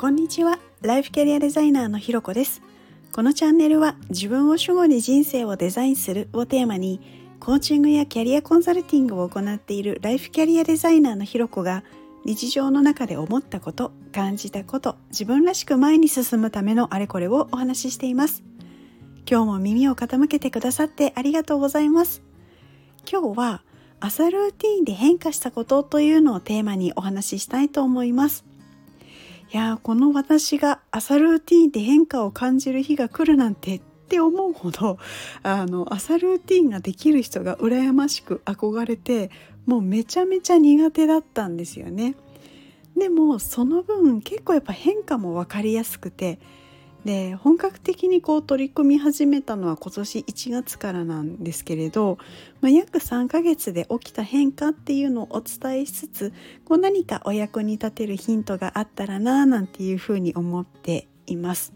こんにちは。ライフキャリアデザイナーのひろこです。このチャンネルは自分を主語に人生をデザインするをテーマにコーチングやキャリアコンサルティングを行っているライフキャリアデザイナーのひろこが日常の中で思ったこと感じたこと自分らしく前に進むためのあれこれをお話ししています。今日も耳を傾けてくださってありがとうございます。今日は朝ルーティンで変化したことというのをテーマにお話ししたいと思います。いやこの私が朝ルーティンで変化を感じる日が来るなんてって思うほどあの朝ルーティンができる人が羨ましく憧れてもうめちゃめちゃ苦手だったんですよね。でもその分結構やっぱ変化も分かりやすくてで本格的にこう取り組み始めたのは今年1月からなんですけれど、まあ、約3ヶ月で起きた変化っていうのをお伝えしつつこう何かお役に立てるヒントがあったらななんていうふうに思っています。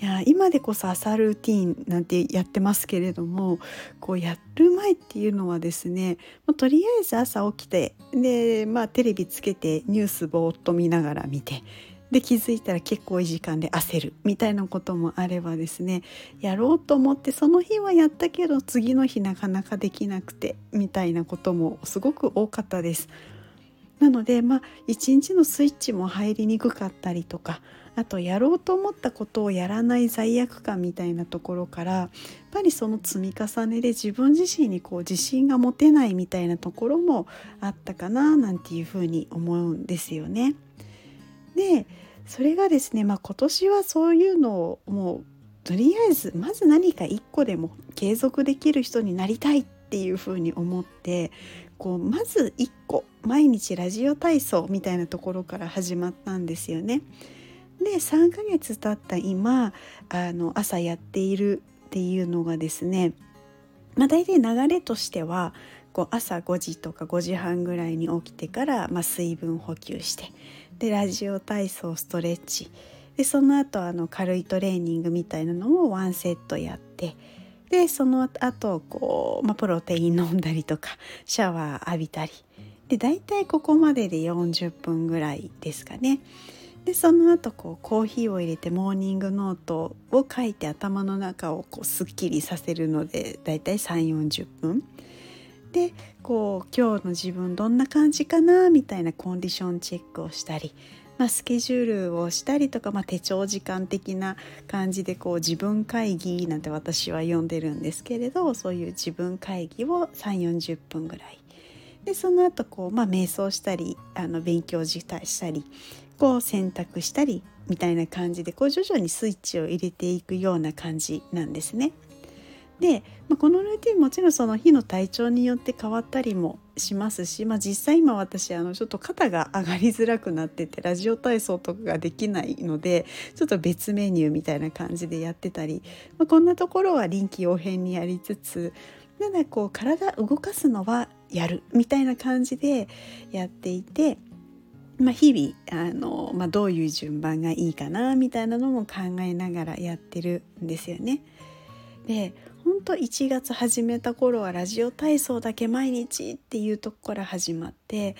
いや今でこそ朝ルーティンなんてやってますけれどもこうやる前っていうのはですね、まあ、とりあえず朝起きてで、まあ、テレビつけてニュースぼーっと見ながら見てで気づいたら結構いい時間で焦るみたいなこともあればですねやろうと思ってその日はやったけど次の日なかなかできなくてみたいなこともすごく多かったです。なのでまあ一日のスイッチも入りにくかったりとかあとやろうと思ったことをやらない罪悪感みたいなところからやっぱりその積み重ねで自分自身にこう自信が持てないみたいなところもあったかななんていうふうに思うんですよね。でそれがですね、まあ、今年はそういうのをもうとりあえずまず何か一個でも継続できる人になりたいっていうふうに思ってこうまず一個毎日ラジオ体操みたいなところから始まったんですよね。で3ヶ月経った今あの朝やっているっていうのがですね、まあ、大体流れとしてはこう朝5時とか5時半ぐらいに起きてから、まあ、水分補給してでラジオ体操ストレッチ。でその後あの軽いトレーニングみたいなのをワンセットやってでその後こう、まあ、プロテイン飲んだりとかシャワー浴びたり。で大体ここまでで40分ぐらいですかね。でその後こうコーヒーを入れてモーニングノートを書いて頭の中をこうすっきりさせるのでだいたい3 4 0分。でこう今日の自分どんな感じかなみたいなコンディションチェックをしたり、まあ、スケジュールをしたりとか、まあ、手帳時間的な感じでこう自分会議なんて私は呼んでるんですけれどそういう自分会議を3 4 0分ぐらいでその後こう、まあ、瞑想したりあの勉強したりこう選択したりみたいな感じでこう徐々にスイッチを入れていくような感じなんですね。で、まあ、このルーティンもちろんその日の体調によって変わったりもしますし、まあ、実際今私あのちょっと肩が上がりづらくなっててラジオ体操とかができないのでちょっと別メニューみたいな感じでやってたり、まあ、こんなところは臨機応変にやりつつただこう体動かすのはやるみたいな感じでやっていて。まあ、日々あの、まあ、どういう順番がいいかなみたいなのも考えながらやってるんですよね。で本当1月始めた頃はラジオ体操だけ毎日っていうとこから始まって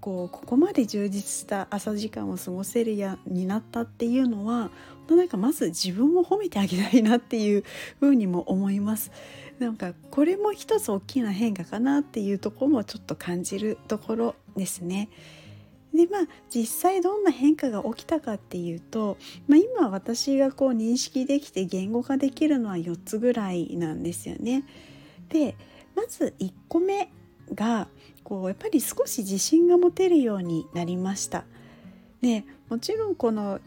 こうここまで充実した朝時間を過ごせるようになったっていうのはなんかまず自分を褒めてあげたいなっていうふにも思います。なんかこれも一つ大きな変化かなっていうところもちょっと感じるところですね。でまあ実際どんな変化が起きたかっていうと、まあ、今私がこう認識できて言語化できるのは4つぐらいなんですよね。でまず1個目がこうやっぱり少し自信が持てるようになりました。でもちろんこの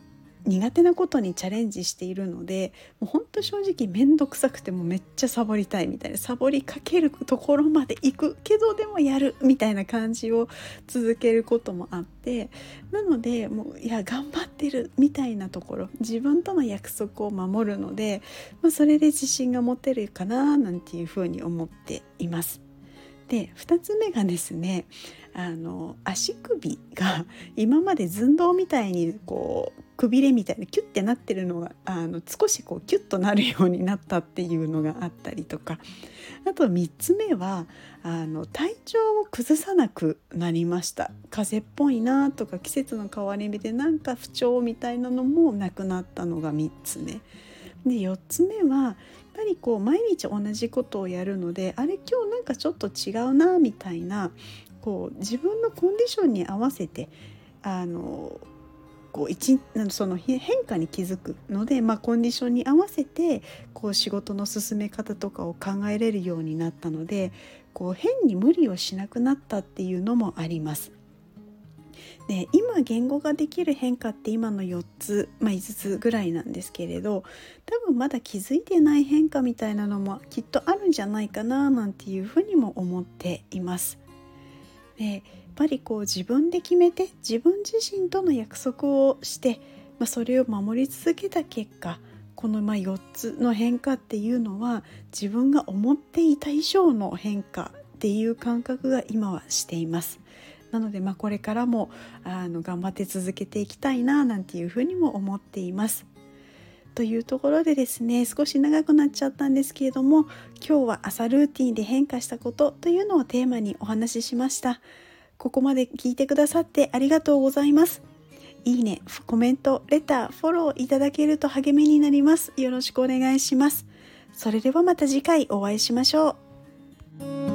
苦手なことにチャレンジしているのでもうほんと正直面倒くさくてもめっちゃサボりたいみたいなサボりかけるところまで行くけどでもやるみたいな感じを続けることもあってなのでもういや頑張ってるみたいなところ自分との約束を守るので、まあ、それで自信が持てるかななんていうふうに思っています。で2つ目がですねあの足首が今まで寸胴みたいにこうくびれみたいなキュッてなってるのがあの少しこうキュッとなるようになったっていうのがあったりとか。あと3つ目はあの体調を崩さなくなりました。風邪っぽいなとか季節の変わり目でなんか不調みたいなのもなくなったのが3つ目。で4つ目はやっぱりこう毎日同じことをやるのであれ今日なんかちょっと違うなみたいなこう自分のコンディションに合わせてあのこう一その変化に気づくので、まあ、コンディションに合わせてこう仕事の進め方とかを考えれるようになったのでこう変に無理をしなくなったっていうのもあります。で今言語ができる変化って今の4つ、まあ、5つぐらいなんですけれど多分まだ気づいてない変化みたいなのもきっとあるんじゃないかななんていうふうにも思っています。でやっぱりこう自分で決めて自分自身との約束をして、まあ、それを守り続けた結果このま4つの変化っていうのは自分が思っていた以上の変化っていう感覚が今はしています。なので、まあ、これからもあの頑張って続けていきたいななんていうふうにも思っています。というところでですね少し長くなっちゃったんですけれども今日は朝ルーティンで変化したことというのをテーマにお話ししました。ここまで聞いてくださってありがとうございます。いいねコメントレターフォローいただけると励みになります。よろしくお願いします。それではまた次回お会いしましょう。